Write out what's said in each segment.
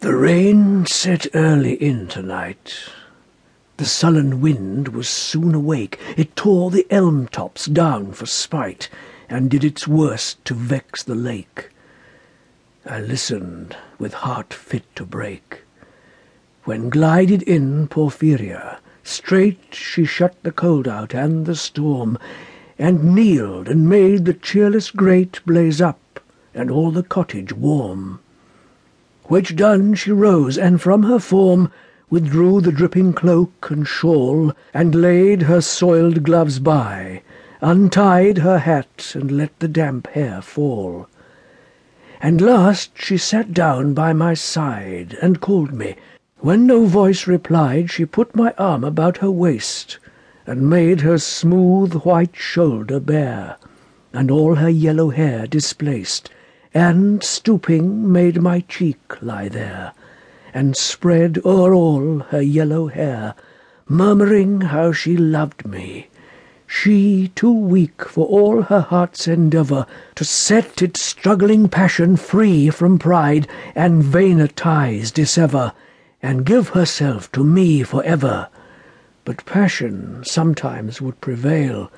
The rain set early in tonight. The sullen wind was soon awake. It tore the elm tops down for spite, and did its worst to vex the lake. I listened with heart fit to break. When glided in Porphyria, straight she shut the cold out and the storm, and kneeled and made the cheerless grate blaze up, and all the cottage warm. Which done, she rose, and from her form withdrew the dripping cloak and shawl, and laid her soiled gloves by, untied her hat, and let the damp hair fall. And last she sat down by my side, and called me. When no voice replied, she put my arm about her waist, and made her smooth white shoulder bare, and all her yellow hair displaced, and, stooping, made my cheek lie there, and spread o'er all her yellow hair, murmuring how she loved me, she too weak for all her heart's endeavour to set its struggling passion free from pride, and vainer ties dissever, and give herself to me for ever. But passion sometimes would prevail,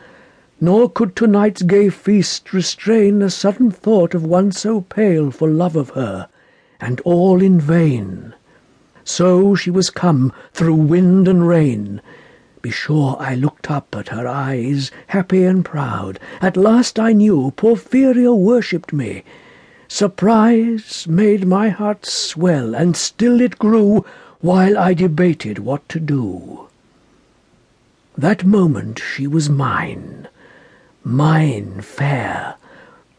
nor could to-night's gay feast restrain a sudden thought of one so pale for love of her, and all in vain. So she was come through wind and rain. Be sure I looked up at her eyes, happy and proud. At last I knew Porphyria worshipped me. Surprise made my heart swell, and still it grew while I debated what to do. That moment she was mine mine fair,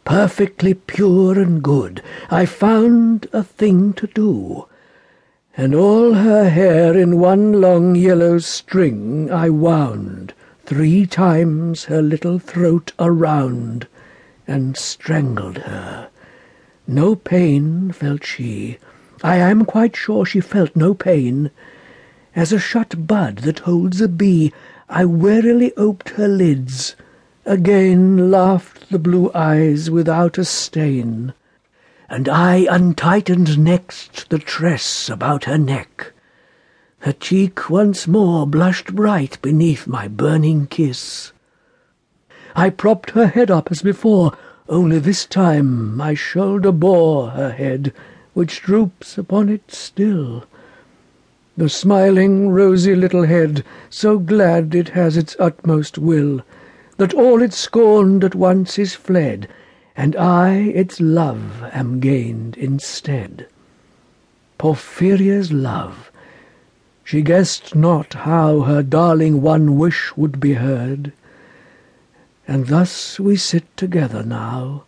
perfectly pure and good, I found a thing to do, and all her hair in one long yellow string I wound three times her little throat around, and strangled her. No pain felt she, I am quite sure she felt no pain. As a shut bud that holds a bee, I warily oped her lids, Again laughed the blue eyes without a stain, and I untightened next the tress about her neck. Her cheek once more blushed bright beneath my burning kiss. I propped her head up as before, only this time my shoulder bore her head, which droops upon it still. The smiling, rosy little head, so glad it has its utmost will, that all it scorned at once is fled, and I its love am gained instead. Porphyria's love! She guessed not how her darling one wish would be heard. And thus we sit together now,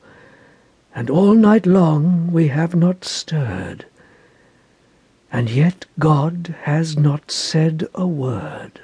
and all night long we have not stirred, and yet God has not said a word.